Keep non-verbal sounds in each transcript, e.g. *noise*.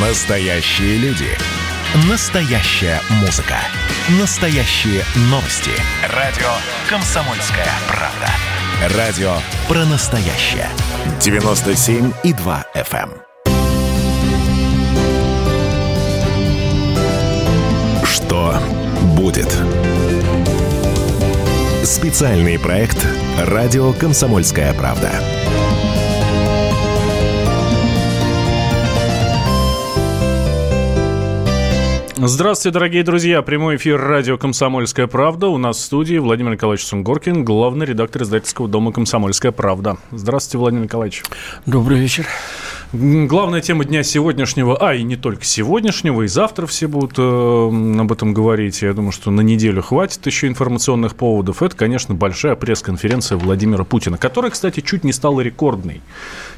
Настоящие люди. Настоящая музыка. Настоящие новости. Радио «Комсомольская правда». Радио про настоящее. 97,2 FM. эм. Что будет? Специальный проект «Радио Комсомольская правда». Здравствуйте, дорогие друзья. Прямой эфир радио «Комсомольская правда». У нас в студии Владимир Николаевич Сунгоркин, главный редактор издательского дома «Комсомольская правда». Здравствуйте, Владимир Николаевич. Добрый вечер. Главная тема дня сегодняшнего, а и не только сегодняшнего, и завтра все будут э, об этом говорить. Я думаю, что на неделю хватит еще информационных поводов. Это, конечно, большая пресс-конференция Владимира Путина, которая, кстати, чуть не стала рекордной.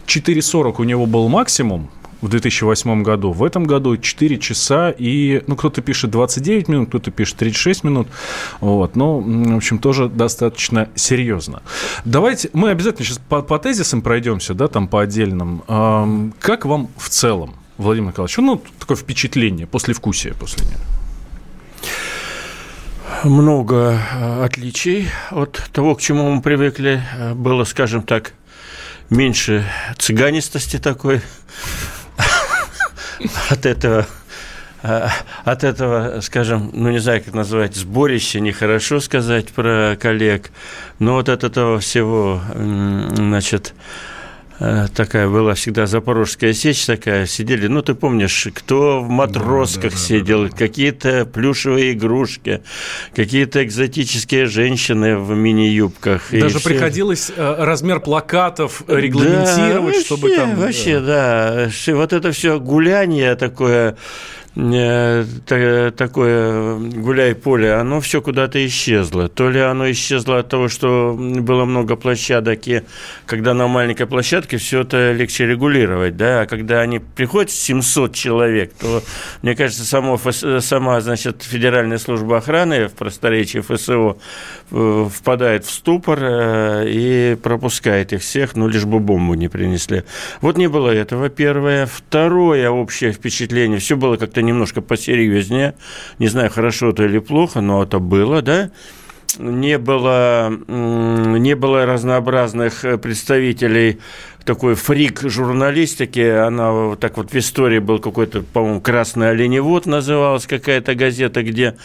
4.40 у него был максимум, в 2008 году. В этом году 4 часа и, ну, кто-то пишет 29 минут, кто-то пишет 36 минут. Вот, но, в общем, тоже достаточно серьезно. Давайте, мы обязательно сейчас по, по тезисам пройдемся, да, там по отдельным. Эм, как вам в целом, Владимир Николаевич, ну, такое впечатление, послевкусие после него? Много отличий от того, к чему мы привыкли. Было, скажем так, меньше цыганистости такой от этого от этого, скажем, ну не знаю, как назвать, сборище, нехорошо сказать про коллег, но вот от этого всего, значит, Э, такая была всегда Запорожская сечь такая, сидели, ну, ты помнишь, кто в матросках да, да, сидел, да, да, да. какие-то плюшевые игрушки, какие-то экзотические женщины в мини-юбках. Даже все... приходилось э, размер плакатов регламентировать, да, чтобы там... Вообще, да. Вот это все гуляние такое Э, такое гуляй-поле, оно все куда-то исчезло. То ли оно исчезло от того, что было много площадок, и когда на маленькой площадке все это легче регулировать, да, а когда они приходят 700 человек, то, мне кажется, само, сама, значит, Федеральная служба охраны в просторечии ФСО э, впадает в ступор э, и пропускает их всех, ну, лишь бы бомбу не принесли. Вот не было этого, первое. Второе общее впечатление, все было как-то как-то немножко посерьезнее. Не знаю, хорошо это или плохо, но это было, да не было, не было разнообразных представителей такой фрик журналистики. Она вот так вот в истории был какой-то, по-моему, «Красный оленевод» называлась какая-то газета, где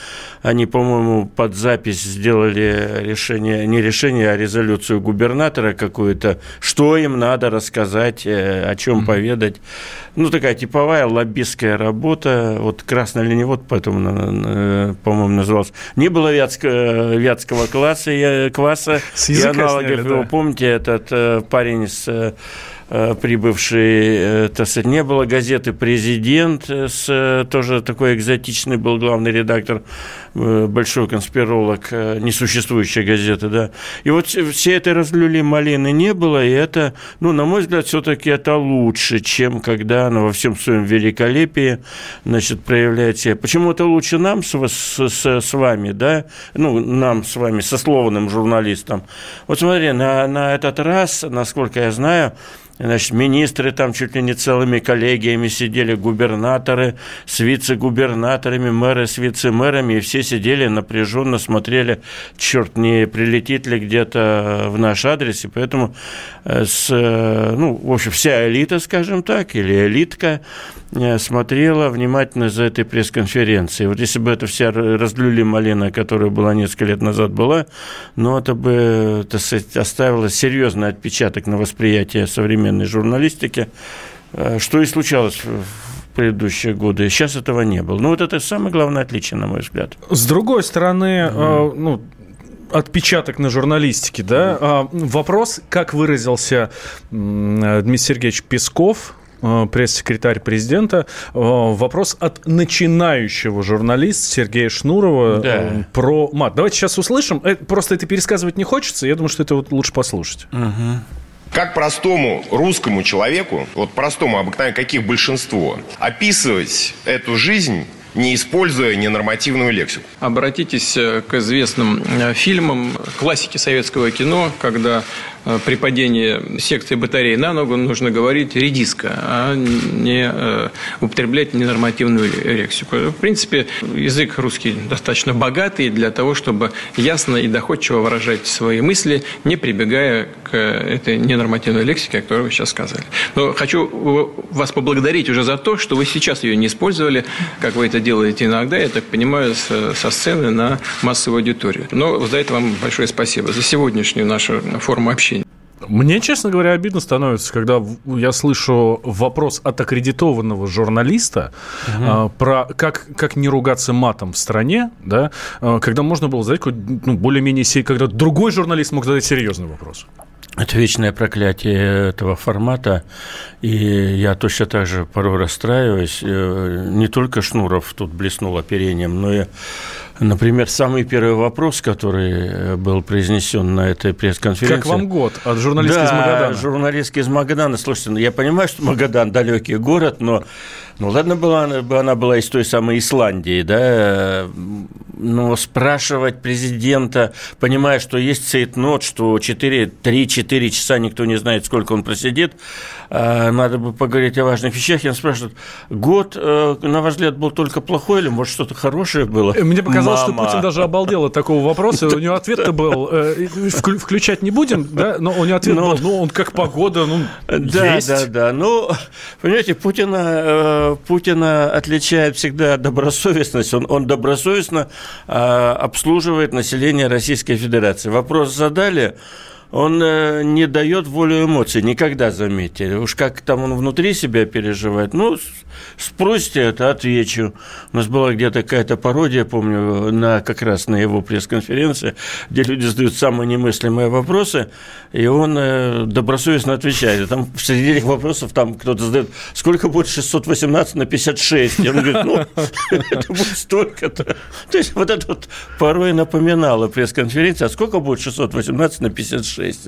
они, по-моему, под запись сделали решение, не решение, а резолюцию губернатора какую-то, что им надо рассказать, э, о чем mm-hmm. поведать. Ну, такая типовая лоббистская работа. Вот «Красный оленевод», поэтому, по-моему, назывался. Не было вятского, вятского класса, я, класса и аналогов. Сняли, да. Вы помните, этот э, парень с Э, прибывший, э, так сказать, не было газеты «Президент», э, с, тоже такой экзотичный был главный редактор, большой конспиролог, несуществующая газета, да. И вот все это разлюли малины не было, и это, ну, на мой взгляд, все-таки это лучше, чем когда она во всем своем великолепии, значит, проявляет себя. Почему это лучше нам с, с, с вами, да, ну, нам с вами, сословным журналистам? Вот смотри, на, на этот раз, насколько я знаю, Значит, министры там чуть ли не целыми коллегиями сидели, губернаторы с вице-губернаторами, мэры с вице-мэрами, и все сидели напряженно, смотрели, черт, не прилетит ли где-то в наш адрес, и поэтому э, с, э, ну, в общем, вся элита, скажем так, или элитка смотрела внимательно за этой пресс-конференцией. Вот если бы это вся разлюли малина, которая была несколько лет назад была, ну, это бы, так сказать, оставило серьезный отпечаток на восприятие современной журналистики, э, что и случалось в предыдущие годы. Сейчас этого не было. Ну, вот это самое главное отличие, на мой взгляд. С другой стороны, mm. ну, отпечаток на журналистике, да. Mm. Вопрос, как выразился Дмитрий Сергеевич Песков, э, пресс-секретарь президента. Вопрос от начинающего журналиста Сергея Шнурова да. про мат. Давайте сейчас услышим. Просто это пересказывать не хочется. Я думаю, что это вот лучше послушать. Угу. Как простому русскому человеку, вот простому обыкновенному, каких большинство, описывать эту жизнь не используя ненормативную лексику. Обратитесь э, к известным э, фильмам классики советского кино, когда э, при падении секции батареи на ногу нужно говорить редиска, а не э, употреблять ненормативную лексику. В принципе, язык русский достаточно богатый для того, чтобы ясно и доходчиво выражать свои мысли, не прибегая к этой ненормативной лексике, о которой вы сейчас сказали. Но хочу вас поблагодарить уже за то, что вы сейчас ее не использовали, как вы это делаете иногда, я так понимаю, со сцены на массовую аудиторию. Но за это вам большое спасибо, за сегодняшнюю нашу форму общения. Мне, честно говоря, обидно становится, когда я слышу вопрос от аккредитованного журналиста угу. а, про как, как не ругаться матом в стране, да, а, когда можно было задать ну, более-менее, когда другой журналист мог задать серьезный вопрос. Это вечное проклятие этого формата, и я точно так же порой расстраиваюсь. Э, не только Шнуров тут блеснул оперением, но и Например, самый первый вопрос, который э, был произнесен на этой пресс-конференции. Как вам год от журналиста да, из Магадана? журналистки из Магадана. Слушайте, ну, я понимаю, что Магадан далекий город, но ну ладно была бы она была из той самой Исландии, да, но спрашивать президента, понимая, что есть цейтнот, что 3-4 часа никто не знает, сколько он просидит, а, надо бы поговорить о важных вещах. Я спрашиваю, год, э, на ваш взгляд, был только плохой или, может, что-то хорошее было? Мне показалось, Мама. что Путин даже обалдел от такого вопроса. У него ответ-то был, э, включать не будем, да, но у него ответ ну, был, ну, он как погода, ну, Да, да, да. Ну, понимаете, Путина Путина отличает всегда добросовестность. Он, он добросовестно э, обслуживает население Российской Федерации. Вопрос задали, он э, не дает волю эмоций, никогда, заметьте. Уж как там он внутри себя переживает. Ну, спросите это, отвечу. У нас была где-то какая-то пародия, помню, на, как раз на его пресс-конференции, где люди задают самые немыслимые вопросы, и он э, добросовестно отвечает. Там среди этих вопросов там кто-то задает, сколько будет 618 на 56? И он говорит, ну, *laughs* это будет столько-то. То есть вот это вот порой напоминало пресс-конференции, а сколько будет 618 на 56? 6.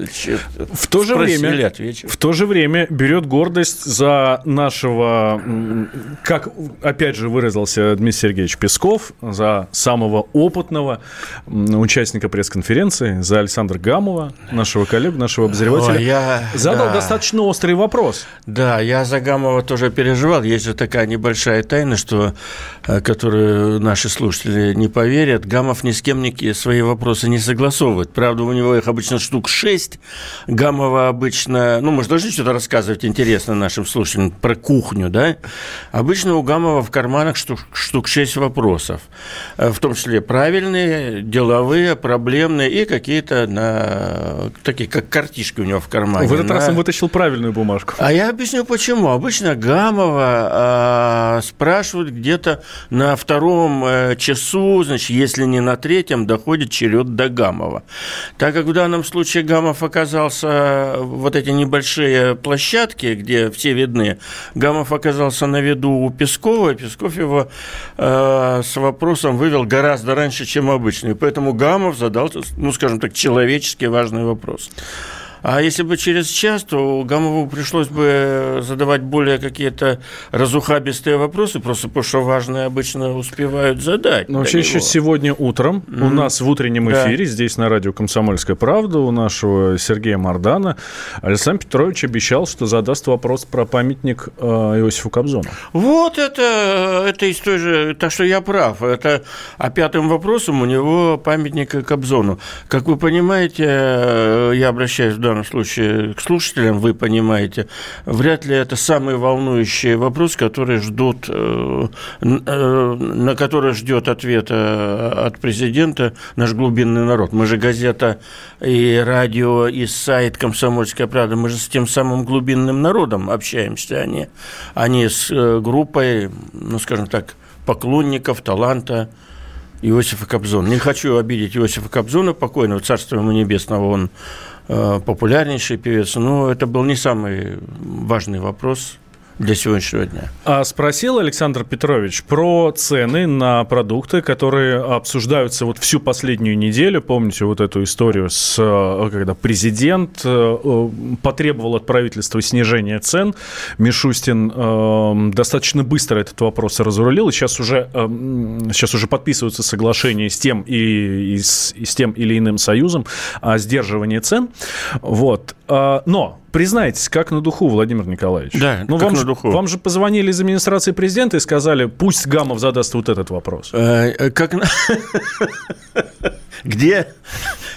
В то, же время, в то же время берет гордость за нашего, как опять же выразился Дмитрий Сергеевич Песков, за самого опытного участника пресс-конференции, за Александра Гамова, нашего коллегу, нашего обозревателя. О, я, задал да. достаточно острый вопрос. Да, я за Гамова тоже переживал. Есть же такая небольшая тайна, что, э, которую наши слушатели не поверят. Гамов ни с кем свои вопросы не согласовывает. Правда, у него их обычно штук 6. Гамова обычно, ну, мы же должны что-то рассказывать интересно нашим слушателям про кухню, да? Обычно у Гамова в карманах штук, штук 6 вопросов, э, в том числе правильные, деловые, проблемные и какие-то на такие, как картишки у него в кармане. В этот на... раз он вытащил правильную бумажку. А я объясню, почему. Обычно Гамова э, спрашивают где-то на втором э, часу, значит, если не на третьем, доходит черед до Гамова. Так как в данном случае Гамов оказался, вот эти небольшие площадки, где все видны, Гамов оказался на виду у Пескова, и Песков его э, с вопросом вывел гораздо раньше, чем обычно. И поэтому Гамов задал, ну, скажем так, человечески важный вопрос. А если бы через час, то Гамову пришлось бы задавать более какие-то разухабистые вопросы, просто потому что важные обычно успевают задать. Но вообще еще сегодня утром mm-hmm. у нас в утреннем эфире, да. здесь на радио «Комсомольская правда», у нашего Сергея Мардана, Александр Петрович обещал, что задаст вопрос про памятник э, Иосифу Кобзону. Вот это, это из той же, так что я прав. Это, а пятым вопросом у него памятник Кобзону. Как вы понимаете, э, я обращаюсь в данном случае к слушателям, вы понимаете, вряд ли это самый волнующий вопрос, который ждут, э, э, на который ждет ответа от президента наш глубинный народ. Мы же газета и радио, и сайт «Комсомольская правда», мы же с тем самым глубинным народом общаемся, а не, а с э, группой, ну, скажем так, поклонников таланта Иосифа Кобзона. Не хочу обидеть Иосифа Кобзона, покойного, царства ему небесного, он популярнейший певец, но это был не самый важный вопрос для сегодняшнего дня. А спросил Александр Петрович про цены на продукты, которые обсуждаются вот всю последнюю неделю. Помните вот эту историю с э, когда президент э, потребовал от правительства снижения цен. Мишустин э, достаточно быстро этот вопрос разрулил, и сейчас уже сейчас уже подписываются соглашения с тем и, и, с, и с тем или иным союзом о сдерживании цен. Вот. Но признайтесь, как на духу, Владимир Николаевич. Да, ну, как вам на же, духу. Вам же позвонили из администрации президента и сказали, пусть Гамов задаст вот этот вопрос. Э, как... *laughs* Где,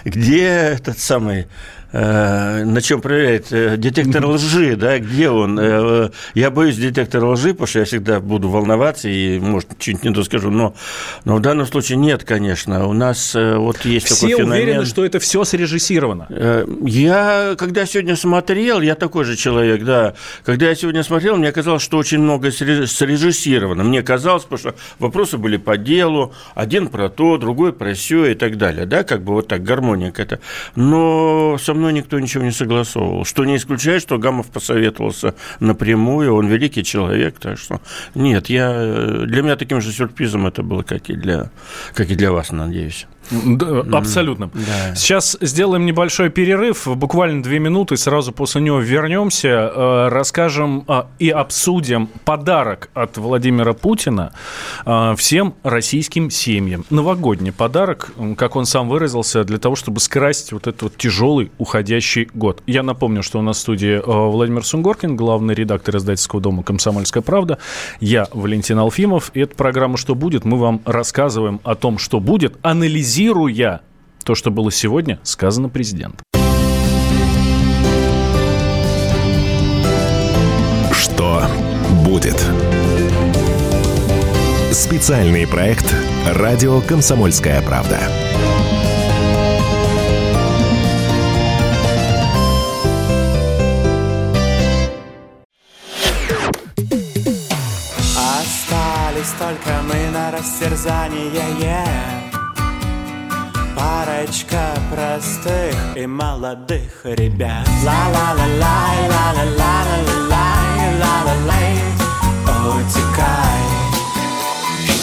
где этот самый Э, на чем проверяет э, детектор лжи, да, где он. Э, я боюсь детектора лжи, потому что я всегда буду волноваться и, может, что-нибудь не то скажу, но, но в данном случае нет, конечно. У нас вот есть все такой феномен. уверены, что это все срежиссировано. Я, когда сегодня смотрел, я такой же человек, да, когда я сегодня смотрел, мне казалось, что очень много срежиссировано. Мне казалось, потому что вопросы были по делу, один про то, другой про все и так далее, да, как бы вот так, гармония какая-то. Но со мной никто ничего не согласовывал. Что не исключает, что Гамов посоветовался напрямую, он великий человек, так что нет, я, для меня таким же сюрпризом это было, как и для, как и для вас, надеюсь. Да, абсолютно. Да. Сейчас сделаем небольшой перерыв, буквально две минуты, сразу после него вернемся, э, расскажем а, и обсудим подарок от Владимира Путина а, всем российским семьям. Новогодний подарок, как он сам выразился, для того, чтобы скрасить вот этот вот тяжелый уходящий год. Я напомню, что у нас в студии э, Владимир Сунгоркин, главный редактор издательского дома «Комсомольская правда». Я Валентин Алфимов. И эта программа «Что будет?» мы вам рассказываем о том, что будет, анализируем анализируя то, что было сегодня сказано президентом. Что будет? Специальный проект «Радио Комсомольская правда». Остались только мы на растерзание, yeah. Парочка простых и молодых ребят. Ла-ла-ла-лай, ла-ла-ла-ла-лай, ла-ла-лай. Утекай.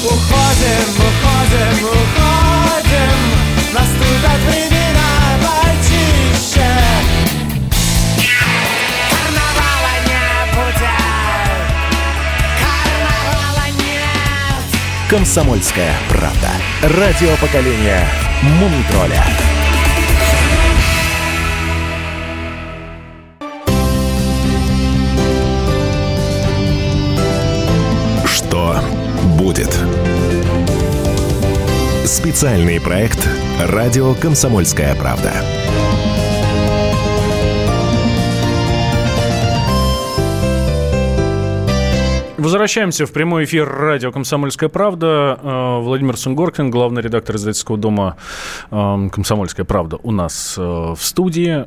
Уходим, уходим, уходим. Наступят времена почище. Комсомольская правда. Радио поколения Мумитроля. Что будет? Специальный проект «Радио Комсомольская правда». Возвращаемся в прямой эфир радио «Комсомольская правда». Э, Владимир Сунгоркин, главный редактор издательского дома э, «Комсомольская правда» у нас э, в студии.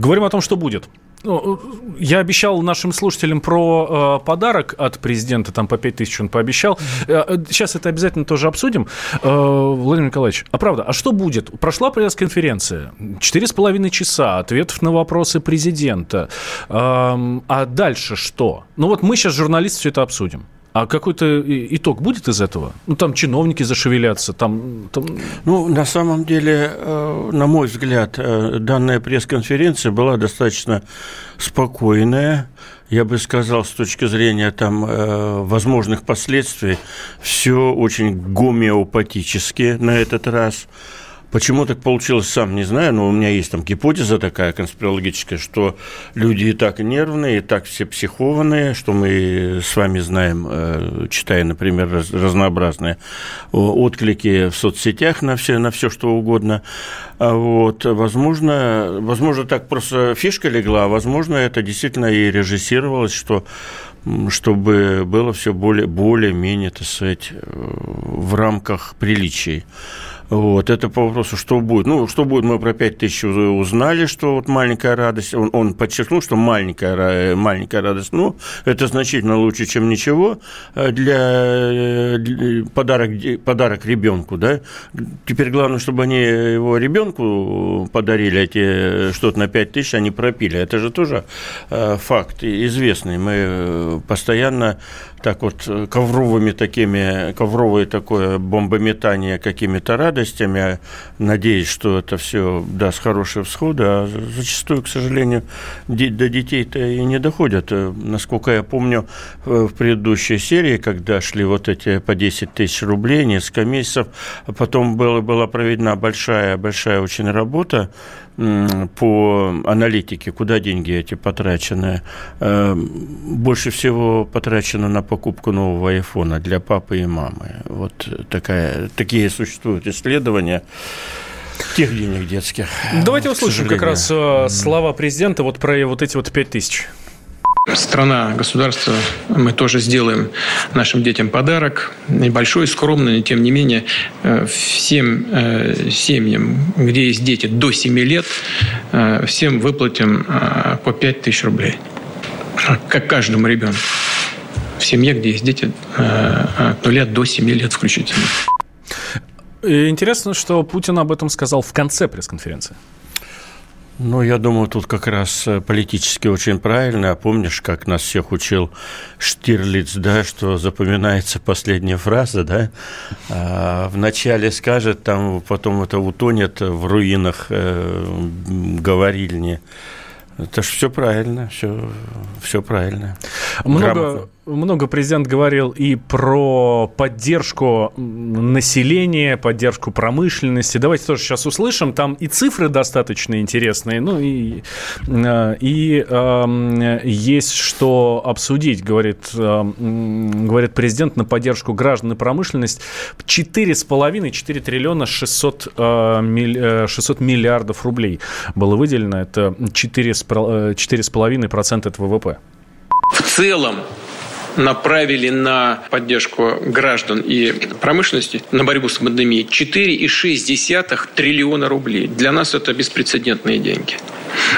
Говорим о том, что будет. Ну, я обещал нашим слушателям про э, подарок от президента, там по 5 тысяч он пообещал. Э, сейчас это обязательно тоже обсудим. Э, Владимир Николаевич, а правда, а что будет? Прошла пресс-конференция, четыре с половиной часа ответов на вопросы президента. Э, а дальше что? Ну вот мы сейчас, журналисты, все это обсудим. А какой-то итог будет из этого? Ну, там чиновники зашевелятся, там... там... Ну, на самом деле, э, на мой взгляд, э, данная пресс-конференция была достаточно спокойная, я бы сказал, с точки зрения там э, возможных последствий, все очень гомеопатически на этот раз. Почему так получилось, сам не знаю, но у меня есть там гипотеза такая конспирологическая, что люди и так нервные, и так все психованные, что мы с вами знаем, э, читая, например, разнообразные отклики в соцсетях на все, на все что угодно. А вот, возможно, возможно, так просто фишка легла, а возможно, это действительно и режиссировалось, что чтобы было все более, более-менее, так сказать, э, в рамках приличий. Вот, это по вопросу, что будет. Ну, что будет, мы про 5 тысяч узнали, что вот маленькая радость. Он, он подчеркнул, что маленькая, ра- маленькая радость, ну, это значительно лучше, чем ничего э, для, э, для- подарок, подарок ребенку, да. Теперь главное, чтобы они его ребенку подарили эти э, что-то на 5 тысяч, они пропили. Это же тоже э, факт известный. Мы э, постоянно так вот э, ковровыми такими, ковровое такое бомбометание какими-то радостями, надеясь, что это все даст хорошие всходы, а зачастую, к сожалению, до детей-то и не доходят. Э, Насколько я помню, э, в предыдущей серии, когда шли вот эти по 10 тысяч рублей, несколько месяцев, а потом была проведена большая-большая очень работа, по аналитике, куда деньги эти потрачены. Э, Больше всего потрачено на покупку нового айфона для папы и мамы. Вот такая, такие существуют исследования тех денег детских. Давайте к услышим как раз э, слова президента вот про вот эти вот 5 тысяч. Страна, государство, мы тоже сделаем нашим детям подарок. Небольшой, скромный, но тем не менее, э, всем э, семьям, где есть дети до 7 лет, э, всем выплатим по 5 тысяч рублей. Как каждому ребенку. В семье, где есть дети от 0 до 7 лет включительно. И интересно, что Путин об этом сказал в конце пресс-конференции. Ну, я думаю, тут как раз э, политически очень правильно. А помнишь, как нас всех учил Штирлиц, да, что запоминается последняя фраза, да? А, вначале скажет, там потом это утонет в руинах э, говорильни. Это ж все правильно, все, все правильно. Много, Грамотно. Много президент говорил и про поддержку населения, поддержку промышленности. Давайте тоже сейчас услышим. Там и цифры достаточно интересные, ну и, э, и эм, есть что обсудить, говорит, эм, говорит президент на поддержку граждан и промышленность. 4,5-4 триллиона 600, э, э, 600 миллиардов рублей было выделено. Это 4,5% 4,5% от ВВП. в целом направили на поддержку граждан и промышленности, на борьбу с пандемией 4,6 триллиона рублей. Для нас это беспрецедентные деньги.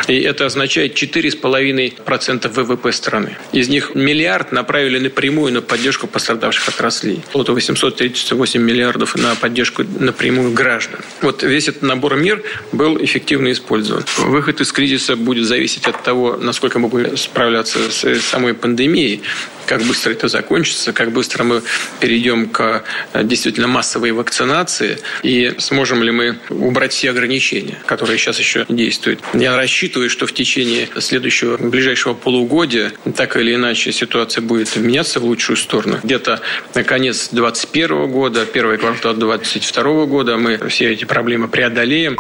И это означает 4,5% ВВП страны. Из них миллиард направили напрямую на поддержку пострадавших отраслей. Вот 838 миллиардов на поддержку напрямую граждан. Вот весь этот набор мер был эффективно использован. Выход из кризиса будет зависеть от того, насколько мы будем справляться с самой пандемией, как быстро это закончится, как быстро мы перейдем к э, действительно массовой вакцинации и сможем ли мы убрать все ограничения, которые сейчас еще действуют. Я рассчитываю, что в течение следующего, ближайшего полугодия так или иначе ситуация будет меняться в лучшую сторону. Где-то на конец 2021 года, первый квартал 2022 года мы все эти проблемы преодолеем.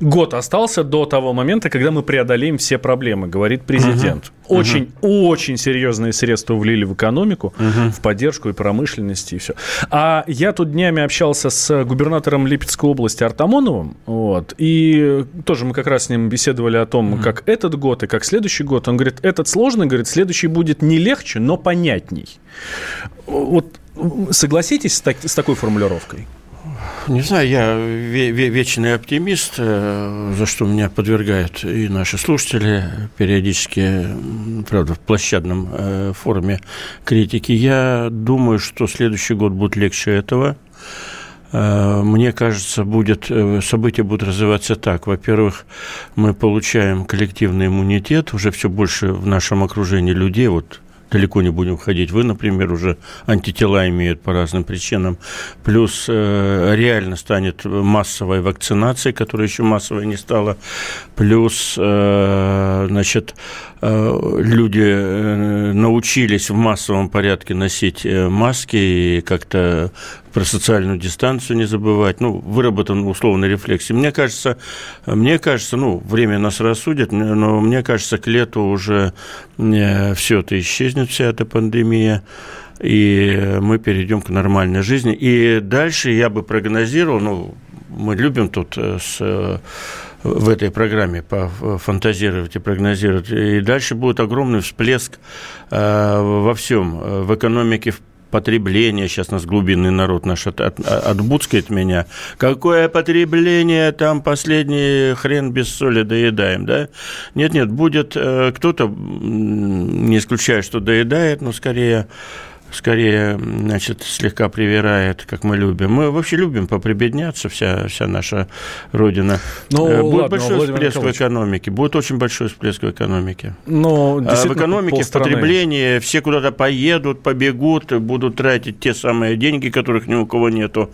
Год остался до того момента, когда мы преодолеем все проблемы, говорит президент. Очень, очень серьезные средства влили в экономику, в поддержку и промышленности, и все. А я тут днями общался с губернатором Липецкой области Артамоновым, вот, и тоже мы как раз с ним беседовали о том, как этот год и как следующий год. Он говорит, этот сложный, говорит, следующий будет не легче, но понятней. Вот согласитесь с, так- с такой формулировкой? Не знаю, я ве- ве- вечный оптимист, э, за что меня подвергают и наши слушатели периодически, правда, в площадном э, форуме критики. Я думаю, что следующий год будет легче этого. Э, Мне кажется, будет, события будут развиваться так. Во-первых, мы получаем коллективный иммунитет, уже все больше в нашем окружении людей, вот далеко не будем ходить. Вы, например, уже антитела имеют по разным причинам. Плюс э, реально станет массовая вакцинация, которая еще массовой не стала. Плюс, э, значит, люди э, научились в массовом порядке носить э, маски и как-то про социальную дистанцию не забывать. Ну, выработан условный рефлекс. И мне кажется, мне кажется, ну, время нас рассудит, но мне кажется, к лету уже все это исчезнет, вся эта пандемия и мы перейдем к нормальной жизни. И дальше я бы прогнозировал, ну, мы любим тут э, с, э, в этой программе фантазировать и прогнозировать. И дальше будет огромный всплеск э, во всем, в экономике в потребление, сейчас нас глубинный народ наш от, от, отбудскает меня, какое потребление, там последний хрен без соли доедаем, да? Нет-нет, будет э, кто-то, не исключая, что доедает, но скорее скорее, значит, слегка привирает, как мы любим. Мы вообще любим поприбедняться, вся, вся наша Родина. Ну, Э, Будет ладно, большой Владимир всплеск в Николаевич. экономике. Будет очень большой всплеск в экономике. Но А в экономике, в потреблении все куда-то поедут, побегут, будут тратить те самые деньги, которых ни у кого нету.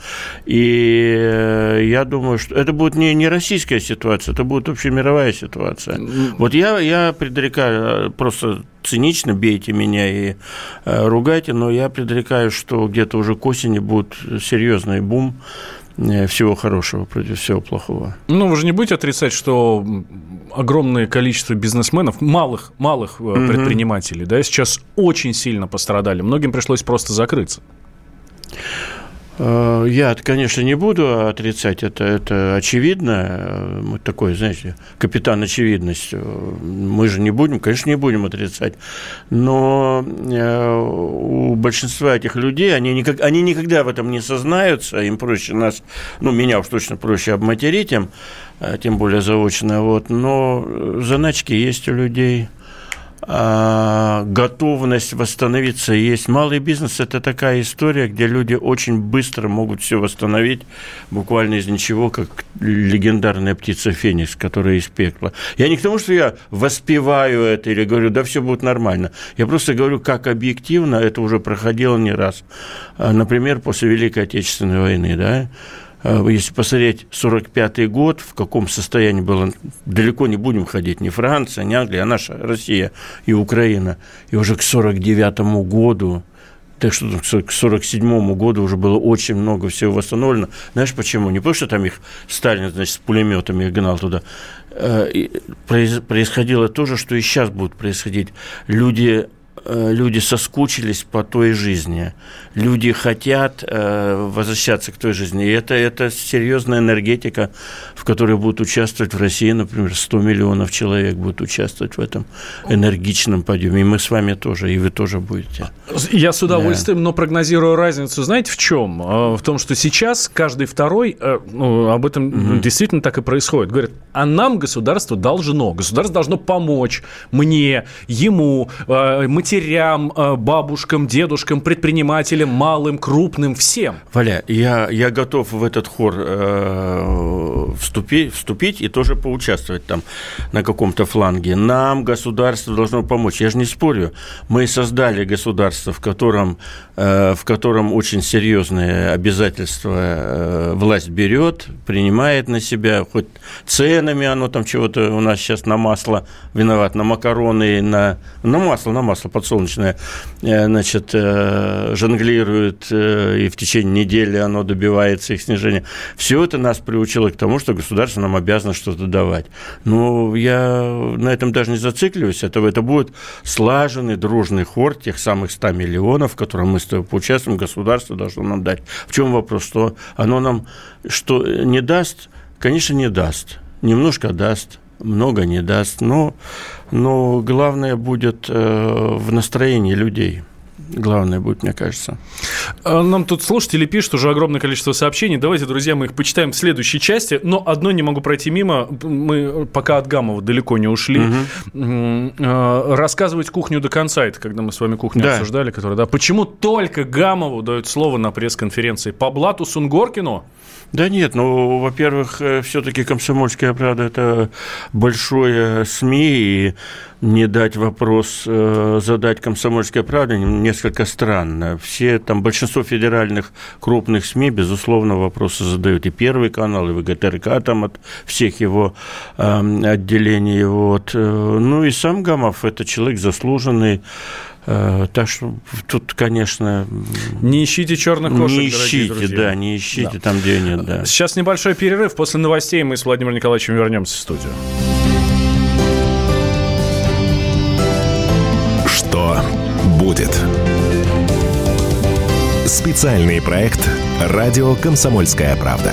И э, я думаю, что это будет не, не российская ситуация, это будет общемировая ситуация. Вот я, я предрекаю, э, просто цинично бейте меня и э, ругайте, но я предрекаю, что где-то уже к осени будет серьезный бум э, всего хорошего против всего плохого. Ну, вы же не будете отрицать, что огромное количество бизнесменов, малых, малых э, предпринимателей, да, сейчас очень сильно пострадали. Многим пришлось просто закрыться. Э, Я, конечно, не буду отрицать, это, это очевидно. Э, Мы такой, знаете, капитан очевидность. Э, Мы же не будем, конечно, не будем отрицать. Но у большинства этих людей, они, никак, они никогда в этом не сознаются, им проще нас, ну, меня уж точно проще обматерить им, тем более заочно, вот. Но заначки есть у людей готовность восстановиться есть. Малый бизнес – это такая история, где люди очень быстро могут все восстановить, буквально из ничего, как легендарная птица Феникс, которая из пекла. Я не к тому, что я воспеваю это или говорю, да, все будет нормально. Я просто говорю, как объективно это уже проходило не раз. А, Например, после Великой Отечественной войны, да, а, если посмотреть 45 год, в каком состоянии было, далеко не будем ходить, ни Франция, ни Англия, а наша Россия и Украина. И уже к 49 году, так что к 47 году уже было очень много всего восстановлено. Знаешь почему? Не потому, что там их Сталин, значит, с пулеметами гнал туда. Э, Происходило то же, что и сейчас будет происходить. Люди э, люди соскучились по той жизни. Люди хотят э, возвращаться к той жизни. И это, это серьезная энергетика, в которой будут участвовать в России, например, 100 миллионов человек будут участвовать в этом энергичном подъеме. И мы с вами тоже, и вы тоже будете. Я с удовольствием, но прогнозирую разницу. Знаете, в чем? Э, В том, что сейчас каждый второй, э, ну, об этом действительно так и происходит, говорит, а нам государство должно. Государство должно помочь мне, ему, э, матерям, э, бабушкам, дедушкам, предпринимателям, малым, крупным, всем. Валя, я, я готов в этот хор э, вступить, вступить и тоже поучаствовать там на каком-то фланге. Нам государство должно помочь. Я же не спорю. Мы создали государство, в котором, э, в котором очень серьезные обязательства э, власть берет, принимает на себя, хоть ценами оно там чего-то у нас сейчас на масло виноват, на макароны, на, на масло, на масло подсолнечное, э, значит, э, жонглирует, э, и в течение недели оно добивается их снижения. Все это нас приучило к тому, что государство нам обязано что-то давать. Но я на этом даже не зацикливаюсь. Это, это будет слаженный, дружный хор тех самых 100 миллионов, в котором мы с тобой поучаствуем, государство должно нам дать. В чем вопрос? Что оно нам что не даст? Конечно, не даст. Немножко даст, много не даст. Но, но главное будет э, в настроении людей. Главное будет, мне кажется. А Нам тут слушатели пишут уже огромное количество сообщений. Давайте, друзья, мы их почитаем в следующей части. Но одно не могу пройти мимо. Мы пока от Гамова далеко не ушли. Э, Рассказывать кухню до конца. Это когда мы с вами кухню Да. обсуждали. Которая, да. Почему только Гамову дают слово на пресс-конференции? По блату Сунгоркину? Да нет, ну, во-первых, все-таки «Комсомольская правда» – это большое СМИ, и не дать вопрос э, задать «Комсомольская правда» несколько странно. Все, там, большинство федеральных крупных СМИ, безусловно, вопросы задают. И Первый канал, и ВГТРК, там, от всех его э, отделений. Вот. Э, Ну, и сам Гамов – это человек заслуженный, Э, Так что тут, конечно, Не ищите черных кошек, не ищите, друзья. да, не ищите там, где нет, да. Сейчас небольшой перерыв. После новостей мы с Владимиром Николаевичем вернемся в студию. Что будет? Специальный проект «Радио Комсомольская правда».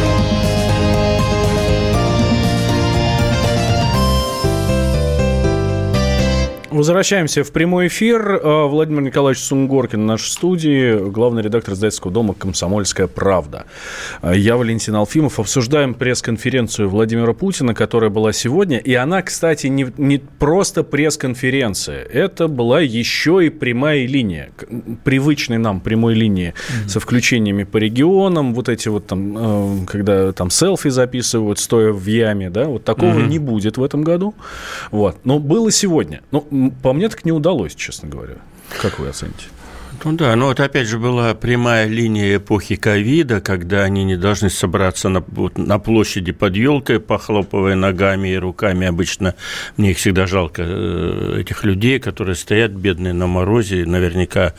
Возвращаемся в прямой эфир. Э, Владимир Николаевич Сунгоркин в нашей студии, главный редактор издательского дома «Комсомольская правда». Э, Я Валентин Алфимов. Обсуждаем пресс-конференцию Владимира Путина, которая была сегодня. И она, кстати, не, не просто пресс-конференция. Это была еще и прямая линия. Привычной нам прямой линии со включениями по регионам. Вот эти вот там, э, когда там селфи записывают, стоя в яме, да, вот такого Мгм. не будет в этом году. Вот. Но было сегодня. Ну, по мне так не удалось, честно говоря. Как вы оцените? Ну да, но вот опять же была прямая линия эпохи ковида, когда они не должны собраться на, вот на площади под елкой, похлопывая ногами и руками. Обычно мне их всегда жалко, э, этих людей, которые стоят бедные на морозе, наверняка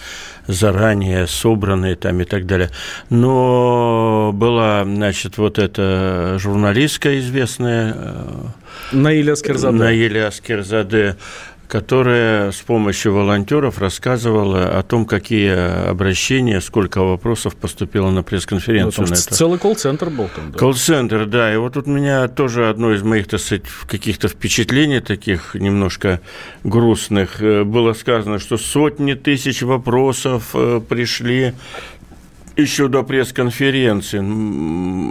заранее собранные там и так далее. Но была, значит, вот эта журналистка известная, э, Наиля Аскерзаде. Наиля Аскерзаде, которая с помощью волонтеров рассказывала о том, какие обращения, сколько вопросов поступило на Ну, пресс-конференцию. это. целый колл-центр был там. да. Колл-центр, да. И вот тут у меня тоже одно из моих, так сказать, каких-то впечатлений таких немножко грустных. Э, Было сказано, что сотни тысяч вопросов э, пришли еще до пресс-конференции.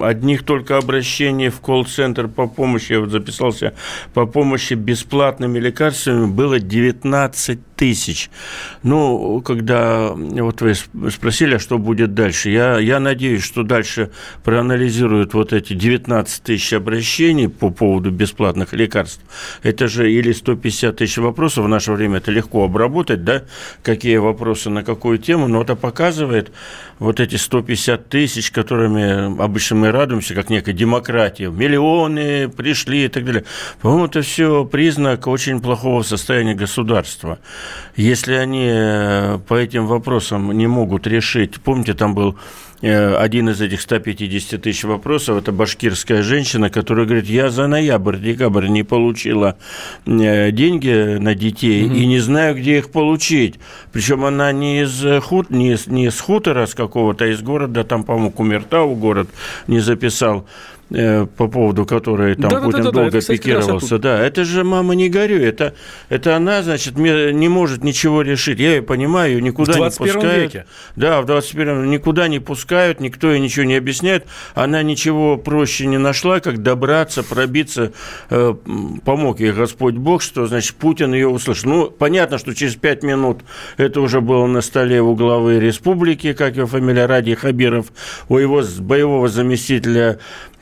Одних только обращений в колл-центр по помощи, я вот записался, по помощи бесплатными лекарствами было 19 тысяч. Ну, когда вот вы сп- спросили, а что будет дальше, я, я надеюсь, что дальше проанализируют вот эти 19 тысяч обращений по поводу бесплатных лекарств. Это же или 150 тысяч вопросов, в наше время это легко обработать, да, какие вопросы на какую тему, но это показывает вот эти 150 тысяч, которыми обычно мы радуемся, как некой демократии. Миллионы пришли и так далее. По-моему, это все признак очень плохого состояния государства. Если они э, по этим вопросам не могут решить, помните, там был один из этих 150 тысяч вопросов, это башкирская женщина, которая говорит, я за ноябрь, декабрь не получила э, деньги на детей и не знаю, где их получить. Причем она не из, хут, не, из- не из хутора с какого-то, а из города, там, по-моему, Кумертау город не записал э, по поводу которой там Да-да-да-да-да, Путин долго это, кстати, пикировался. Да, это же мама не горюй, это, это она, значит, не может ничего решить. Я ее понимаю, ее никуда В не 21 пускают. веке. Да, в 21 никуда не пускают, никто ей ничего не объясняет. Она ничего проще не нашла, как добраться, пробиться. Э, помог ей Господь Бог, что, значит, Путин ее услышал. Ну, понятно, что через пять минут это уже было на столе у главы республики, как его фамилия, Ради Хабиров, у его боевого заместителя,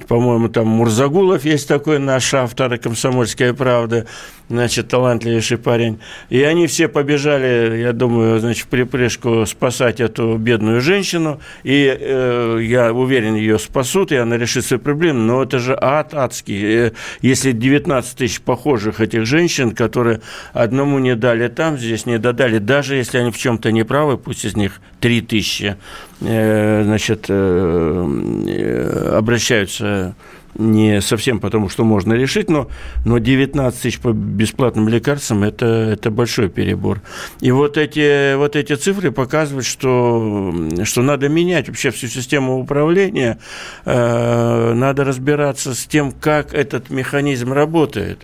по-моему, там Мурзагулов есть такой наш автор «Комсомольская правда», значит, талантливейший парень. И они все побежали, я думаю, значит, в припрыжку спасать эту бедную женщину. И э, я уверен, ее спасут, и она решит свои проблемы. Но это же ад адский. Э, Если 19 тысяч похожих этих женщин, которые одному не дали там, здесь не додали, даже если они в чем-то не правы, пусть из них 3 тысячи, э, значит, э, э, обращаются не совсем потому, что можно решить, но, но 19 тысяч по бесплатным лекарствам это, это большой перебор. И вот эти, вот эти цифры показывают, что, что надо менять вообще всю систему управления, э, надо разбираться с тем, как этот механизм работает.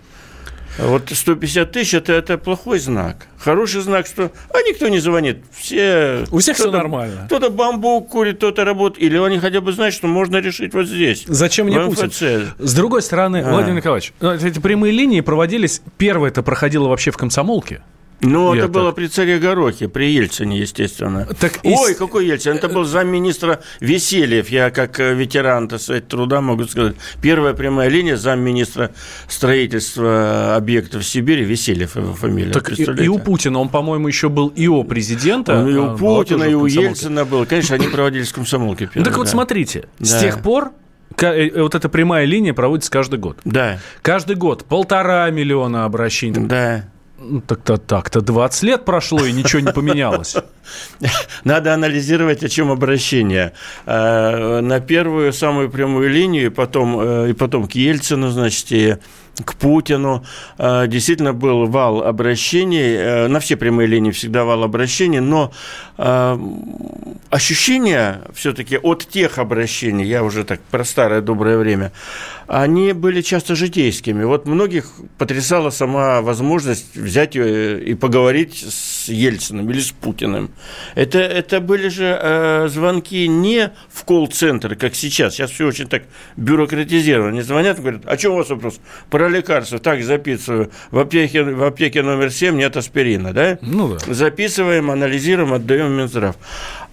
Вот 150 тысяч это, это плохой знак. Хороший знак, что а никто не звонит. Все, У всех кто-то- нормально. Кто-то бамбук курит, кто-то работает. Или они хотя бы знают, что можно решить вот здесь. Зачем мне Путин? С другой стороны, А. Владимир Николаевич, ну, эти прямые линии проводились... Первое это проходило вообще в комсомолке. Ну, Я это так. было при царе Горохе, при Ельцине, естественно. Так и Ой, с- какой Ельцин? Это был замминистра Весельев. Я как э, ветеран так сказать, труда могу сказать. Первая прямая линия замминистра строительства объектов Сибири. Весельев его фамилия. Так и, и у Путина, он, по-моему, еще был и у президента. Он и а, у была Путина, и у. Ельцина был. Конечно, они проводились в комсомолке. Ну первые, так вот да. смотрите, с Да. тех пор э, вот эта прямая линия проводится каждый год. Да, Каждый год полтора миллиона обращений. да. Ну, Так-то так-то 20 лет прошло, и ничего не поменялось. *laughs* Надо анализировать, о чем обращение. Э, На первую самую прямую линию, и потом, э, и потом к Ельцину, значит, и к Путину. Э, Действительно был вал обращений. На все прямые линии всегда вал обращений, но ощущения все-таки от тех обращений, я уже так про старое доброе время, они были часто житейскими. Вот многих потрясала сама возможность взять э, и поговорить с Ельциным или с Путиным. Это, это были же э, звонки не в колл-центр, как сейчас. Сейчас все очень так бюрократизировано. Они звонят и говорят, а что у вас вопрос? Про лекарства. Так, записываю. В аптеке, в аптеке номер 7 нет аспирина, да? Ну да. Записываем, анализируем, отдаем в Минздрав.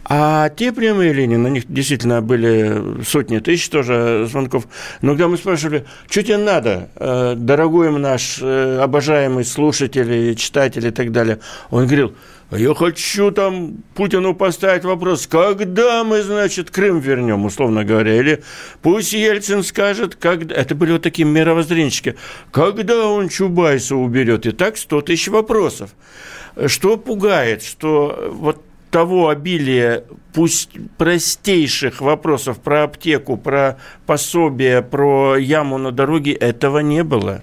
А те прямые линии, на них действительно были сотни тысяч тоже звонков. Но когда мы спрашивали, что тебе надо, э, дорогой наш э, обожаемый слушатель, и читатель и так далее, он говорил, «А я хочу там Путину поставить вопрос, когда мы, значит, Крым вернем, условно говоря, или пусть Ельцин скажет, когда... Это были вот такие мировоззренчики. Когда он Чубайса уберет? И так 100 тысяч вопросов. Что пугает, что вот того обилия, пусть простейших вопросов про аптеку, про пособие, про яму на дороге, этого не было.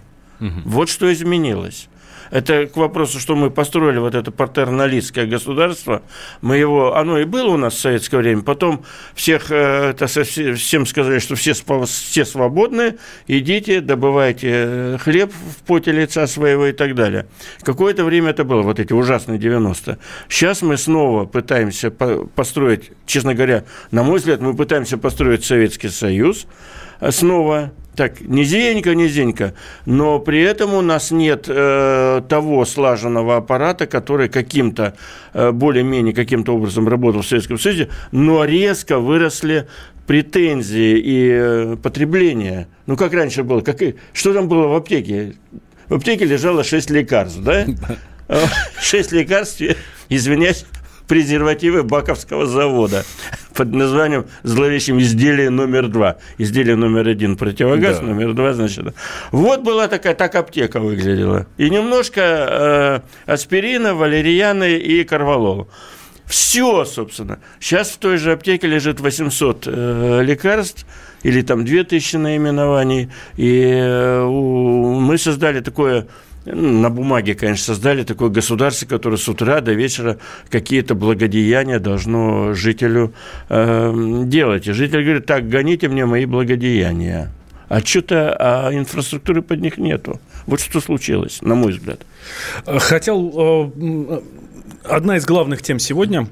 Вот что изменилось. Это к вопросу, что мы построили вот это патерналистское государство. Мы его, оно и было у нас в советское время. Потом всех, э, все- всем сказали, что все, все свободны, идите, добывайте э, хлеб в поте лица своего и так далее. Какое-то время это было, вот эти ужасные 90 Сейчас мы снова пытаемся по- построить, честно говоря, на мой взгляд, мы пытаемся построить Советский Союз снова, так, низенько, низенько, но при этом у нас нет э, того слаженного аппарата, который каким-то, э, более-менее каким-то образом работал в Советском Союзе, но резко выросли претензии и э, потребление. Ну, как раньше было, как, и- что там было в аптеке? В аптеке лежало 6 лекарств, да? *laughs* 6 лекарств, извиняюсь, презервативы Баковского завода под названием зловещим изделие номер два. Изделие номер один противогаз, Да. номер два, значит. Вот была такая, так аптека выглядела. И немножко э, аспирина, валерьяны и карвалол. Все, собственно. Сейчас в той же аптеке лежит 800 э, лекарств или там 2000 наименований. И э, у- мы создали такое на бумаге, конечно, создали такое государство, которое с утра до вечера какие-то благодеяния должно жителю э, делать. И житель говорит, так, гоните мне мои благодеяния. А что-то а инфраструктуры под них нету. Вот что случилось, на мой взгляд. Хотел... э, Одна из главных тем сегодня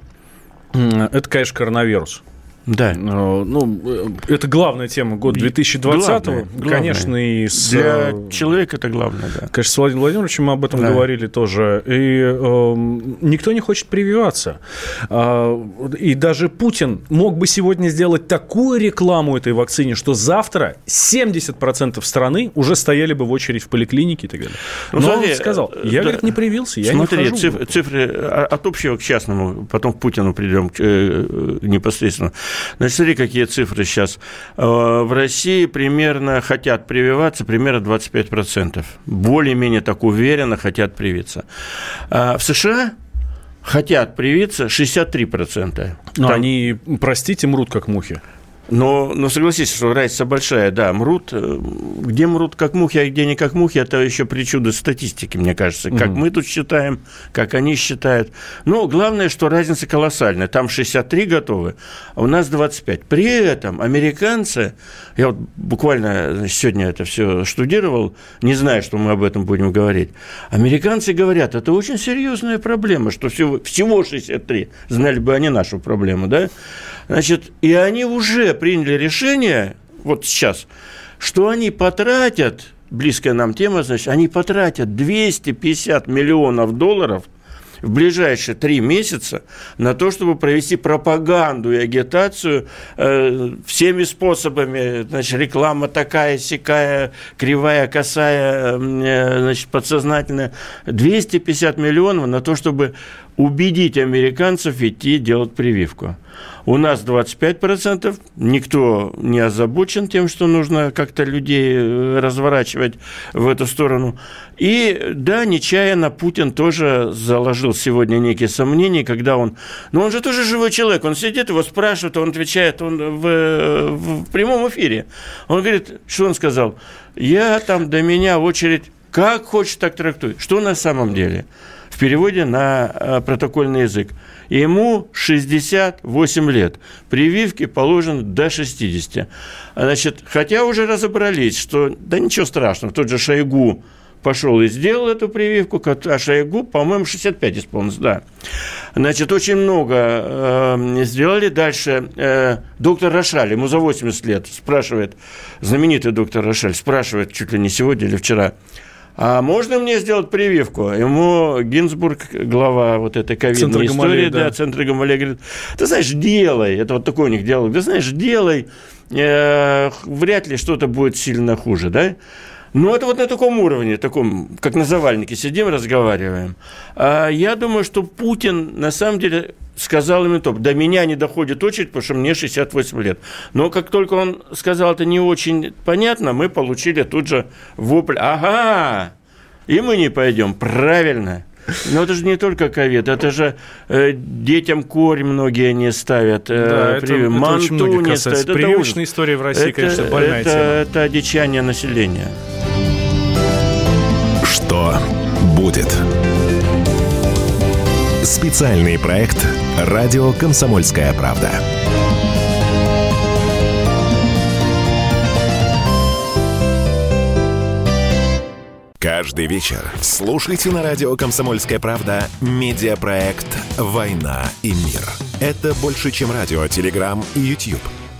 это, конечно, коронавирус. Да. Э, Ну, э, это главная тема года 2020 Главное, главное. Конечно, и с... Для э, человека это главное, да. Конечно, с Владимиром Владимировичем мы об этом Да. говорили тоже. И эм, никто не хочет прививаться. А, и даже Путин мог бы сегодня сделать такую рекламу этой вакцине, что завтра 70% страны уже стояли бы в очередь в поликлинике и так далее. Ну, Но смотри, он сказал, я, да. говорит, не привился, я Смотри, не хожу. цифры, цифры а- от общего к частному, потом к Путину придем э, непосредственно. Значит, смотри, какие цифры сейчас. Э, В России примерно хотят прививаться примерно 25%. Более-менее так уверенно хотят привиться. А в США хотят привиться 63%. Но Там- они, простите, мрут как мухи. Но, но согласись, что разница большая, да, мрут, э, где мрут как мухи, а где не как мухи, это еще причуды статистики, мне кажется. Как мы тут считаем, как они считают. Но главное, что разница колоссальная. Там 63 готовы, а у нас 25. При этом американцы, я вот буквально значит, сегодня это все штудировал, не знаю, что мы об этом будем говорить, американцы говорят, это очень серьезная проблема, что всего, всего 63, знали бы они нашу проблему, да? Значит, и они уже приняли решение, вот сейчас, что они потратят, близкая нам тема, значит, они потратят 250 миллионов долларов в ближайшие три месяца на то, чтобы провести пропаганду и агитацию э, всеми способами. Значит, реклама такая, сякая, кривая, косая, э, значит, подсознательная. 250 миллионов на то, чтобы убедить американцев идти делать прививку. У нас 25%, никто не озабочен тем, что нужно как-то людей э, разворачивать в эту сторону. И да, нечаянно Путин тоже заложил сегодня некие сомнения, когда он... Но он же тоже живой человек, он сидит, его спрашивают, он отвечает он в, в прямом эфире. Он говорит, что он сказал? Я там, до меня очередь, как хочешь, так трактуй. Что на самом деле? В переводе на э, протокольный язык. Ему 68 лет. Прививки положено до 60. Значит, хотя уже разобрались, что да ничего страшного, тот же Шойгу пошел и сделал эту прививку, а Шойгу, по-моему, 65 исполнилось, да. Значит, очень много э, сделали. Дальше э, доктор Рошаль, ему за 80 лет, спрашивает, знаменитый доктор Рошаль, спрашивает чуть ли не сегодня или вчера, а можно мне сделать прививку? Ему Гинзбург, глава вот этой ковидной истории, да. да, центра Гамалея, говорит, ты знаешь, делай, это вот такой у них диалог, ты знаешь, делай, э, вряд ли что-то будет сильно хуже, да? Ну, это вот на таком уровне, таком, как на завальнике сидим, разговариваем. А я думаю, что Путин, на самом деле, сказал именно то, до меня не доходит очередь, потому что мне 68 лет. Но как только он сказал это не очень понятно, мы получили тут же вопль, ага, и мы не пойдем, правильно. Но это же не только ковид, это же э, детям корь многие не ставят. Э, да, это, при, это манту очень не ставят. Это Прививочная история в России, это, конечно, больная это, тема. Это одичание населения. Что будет? Специальный проект «Радио Комсомольская правда». Каждый вечер слушайте на радио «Комсомольская правда» медиапроект «Война и мир». Это больше, чем радио, телеграм и YouTube.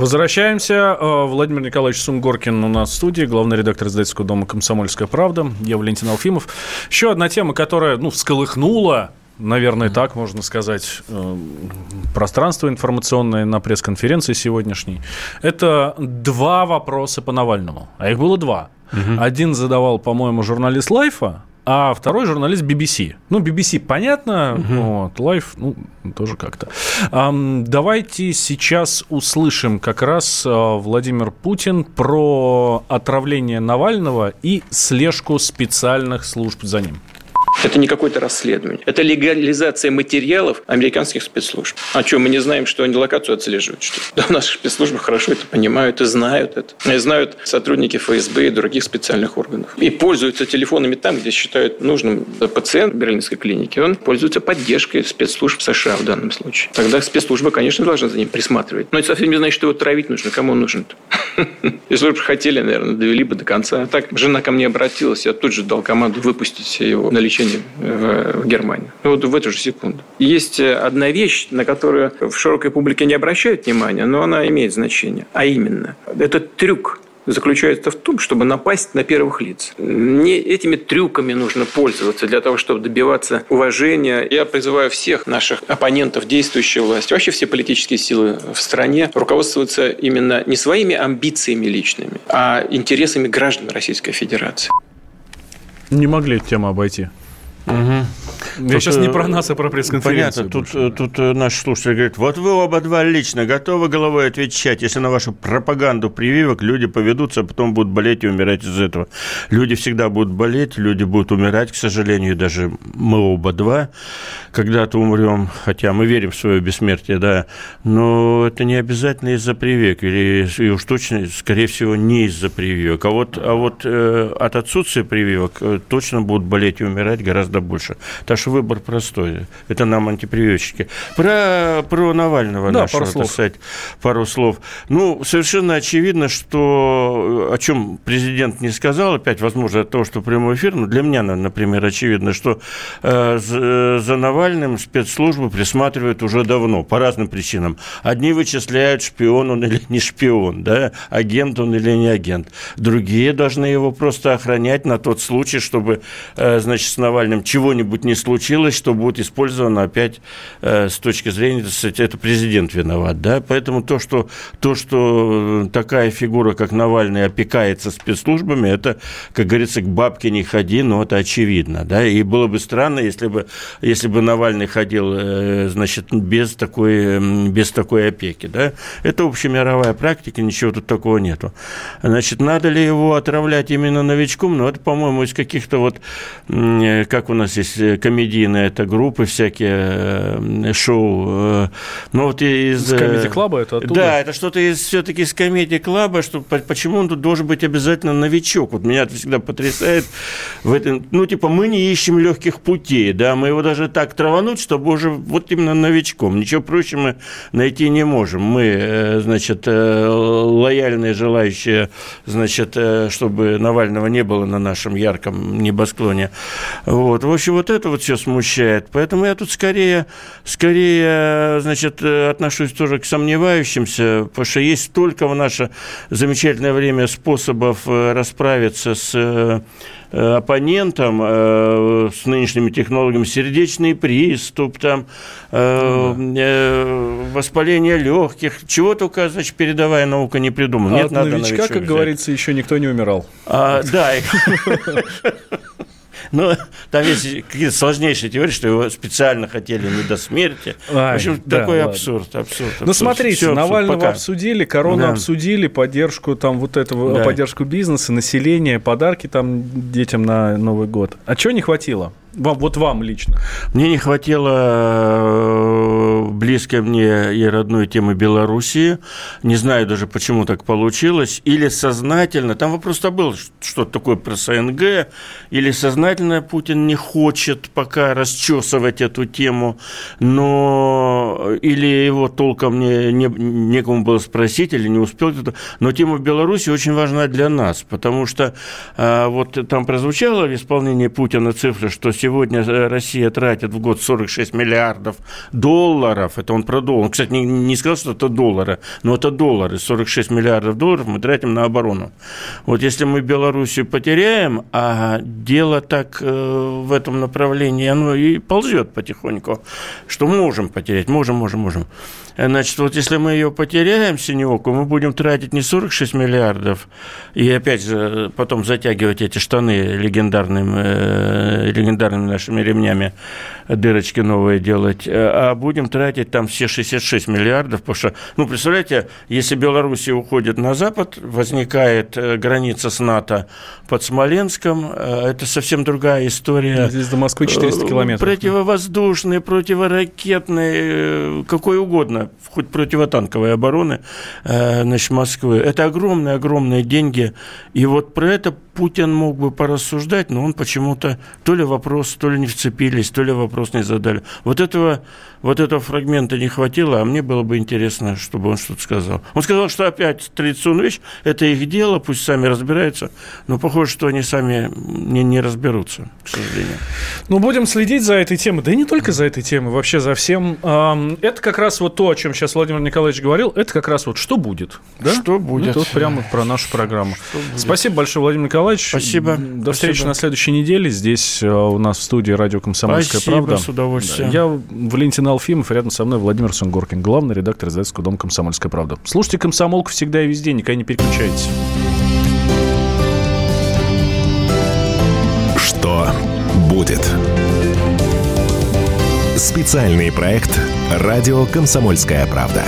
Возвращаемся. Э, Владимир Николаевич Сунгоркин у нас в студии, главный редактор издательского дома «Комсомольская правда». Я Валентин Алфимов. Еще одна тема, которая ну, всколыхнула наверное, так можно сказать, э, пространство информационное на пресс-конференции сегодняшней. Это два вопроса по Навальному. А их было два. Один задавал, по-моему, журналист Лайфа, а второй журналист BBC. Ну, BBC понятно, вот, Лайф, ну, тоже как-то. Ам, давайте сейчас услышим как раз а, Владимир Путин про отравление Навального и слежку специальных служб за ним. Это не какое-то расследование. Это легализация материалов американских спецслужб. А что, мы не знаем, что они локацию отслеживают? Что? *laughs* Да, наши спецслужбы хорошо это понимают и знают это. И знают сотрудники ФСБ и других специальных органов. И пользуются телефонами там, где считают нужным пациент в Берлинской клинике. Он пользуется поддержкой спецслужб США в данном случае. Тогда спецслужба, конечно, должна за ним присматривать. Но это совсем не значит, что его травить нужно. Кому он нужен-то? *laughs* Если бы хотели, наверное, довели бы до конца. А так жена ко мне обратилась, я тут же дал команду выпустить его на лечение в Германию. Вот в эту же секунду. Есть одна вещь, на которую в широкой публике не обращают внимания, но она имеет значение. А именно, этот трюк заключается в том, чтобы напасть на первых лиц. Не этими трюками нужно пользоваться для того, чтобы добиваться уважения. Я призываю всех наших оппонентов действующей власти, вообще все политические силы в стране руководствоваться именно не своими амбициями личными, а интересами граждан Российской Федерации. Не могли эту тему обойти. Угу. Я тут, сейчас не про нас, а про пресс-конференцию. Понятно, тут, тут э, наш слушатель говорит, вот вы оба два лично готовы головой отвечать, если на вашу пропаганду прививок люди поведутся, а потом будут болеть и умирать из этого. Люди всегда будут болеть, люди будут умирать, к сожалению, даже мы оба два когда-то умрем, хотя мы верим в свое бессмертие, да, но это не обязательно из-за прививок, или и уж точно, скорее всего, не из-за прививок. А вот, а вот э, от отсутствия прививок э, точно будут болеть и умирать гораздо больше. Так что выбор простой. Это нам антипрививочники. Про, про Навального да, нашего, пару слов. сказать, пару слов. Ну, совершенно очевидно, что о чем президент не сказал, опять, возможно, от того, что прямой эфир, но для меня, например, очевидно, что э, за, за Навальным спецслужбы присматривают уже давно, по разным причинам. Одни вычисляют, шпион он или не шпион, да, агент он или не агент. Другие должны его просто охранять на тот случай, чтобы, э, значит, с Навальным чего-нибудь не случилось, что будет использовано опять э, с точки зрения, так сказать, это президент виноват, да, поэтому то, что, то, что такая фигура, как Навальный, опекается спецслужбами, это, как говорится, к бабке не ходи, но это очевидно, да, и было бы странно, если бы, если бы Навальный ходил, э, значит, без такой, без такой опеки, да, это общемировая практика, ничего тут такого нету. Значит, надо ли его отравлять именно новичком? Ну, это, по-моему, из каких-то вот, как у нас есть комедийные это группы всякие, э, шоу. Ну, вот из... Из комедий-клаба это оттуда? Да, это что-то из, все-таки из комедий-клаба, что почему он тут должен быть обязательно новичок? Вот меня это всегда потрясает в этом, ну, типа, мы не ищем легких путей, да, мы его даже так травануть, чтобы уже вот именно новичком. Ничего проще мы найти не можем. Мы, э, значит, лояльные, желающие, значит, чтобы Навального не было на нашем ярком небосклоне. Вот. В общем, вот это вот все смущает. Поэтому я тут скорее, скорее, значит, отношусь тоже к сомневающимся, потому что есть столько в наше замечательное время способов расправиться с оппонентом э, с нынешними технологиями сердечный приступ, там, э, э, воспаление легких, чего только, значит, передовая наука не придумала. Нет, От надо новичка, как взять. говорится, еще никто не умирал. А, да. *laughs* Но там есть какие-то сложнейшие теории, что его специально хотели не до смерти. Ай, в общем, да, такой абсурд, абсурд, абсурд. Ну, смотрите, Все, Навального пока. обсудили, корону да. обсудили, поддержку там вот этого, да. поддержку бизнеса, населения, подарки там детям на Новый год. А чего не хватило? Вам, вот вам лично. Мне не хватило э, близкой мне и родной темы Белоруссии. Не знаю даже, почему так получилось. Или сознательно, там вопрос-то был, что такое про СНГ, или сознательно Путин не хочет пока расчесывать эту тему, но или его толком не, не, некому было спросить, или не успел кто-то. Но тема Беларуси очень важна для нас, потому что а, вот там прозвучало в исполнении Путина цифры, что сегодня э, Россия тратит в год 46 миллиардов долларов, это он про доллар, он, кстати, не, не сказал, что это доллары, но это доллары, 46 миллиардов долларов мы тратим на оборону. Вот если мы Белоруссию потеряем, а дело так э, в этом направлении, оно и ползет потихоньку, что можем потерять, можем, можем, можем. Значит, вот если мы ее потеряем, синеоку, мы будем тратить не 46 миллиардов, и опять же потом затягивать эти штаны легендарными, э, легендарными нашими ремнями, дырочки новые делать, э, а будем тратить там все 66 миллиардов, потому что, ну, представляете, если Белоруссия уходит на Запад, возникает э, граница с НАТО под Смоленском, э, это совсем другая история. Здесь до Москвы 400 километров. Противовоздушные, противоракетные, какой угодно, хоть противотанковой обороны, значит, Москвы. Это огромные-огромные деньги, и вот про это Путин мог бы порассуждать, но он почему-то то ли вопрос, то ли не вцепились, то ли вопрос не задали. Вот этого, вот этого фрагмента не хватило, а мне было бы интересно, чтобы он что-то сказал. Он сказал, что опять традиционная вещь, это их дело, пусть сами разбираются, но похоже, что они сами не, не разберутся, к сожалению. Ну, будем следить за этой темой, да и не только за этой темой, вообще за всем. Это как раз вот то, о чем сейчас Владимир Николаевич говорил, это как раз вот что будет. Да? Что будет. Это вот прямо про нашу программу. Спасибо большое, Владимир Николаевич. Спасибо. До встречи Спасибо. на следующей неделе. Здесь э, у нас в студии радио «Комсомольская Спасибо, правда». с удовольствием. Я Валентин Алфимов, рядом со мной Владимир Сунгоркин, главный редактор издательского дома «Комсомольская правда». Слушайте «Комсомолку» всегда и везде, никогда не переключайтесь. Что будет? Специальный проект «Радио Комсомольская правда».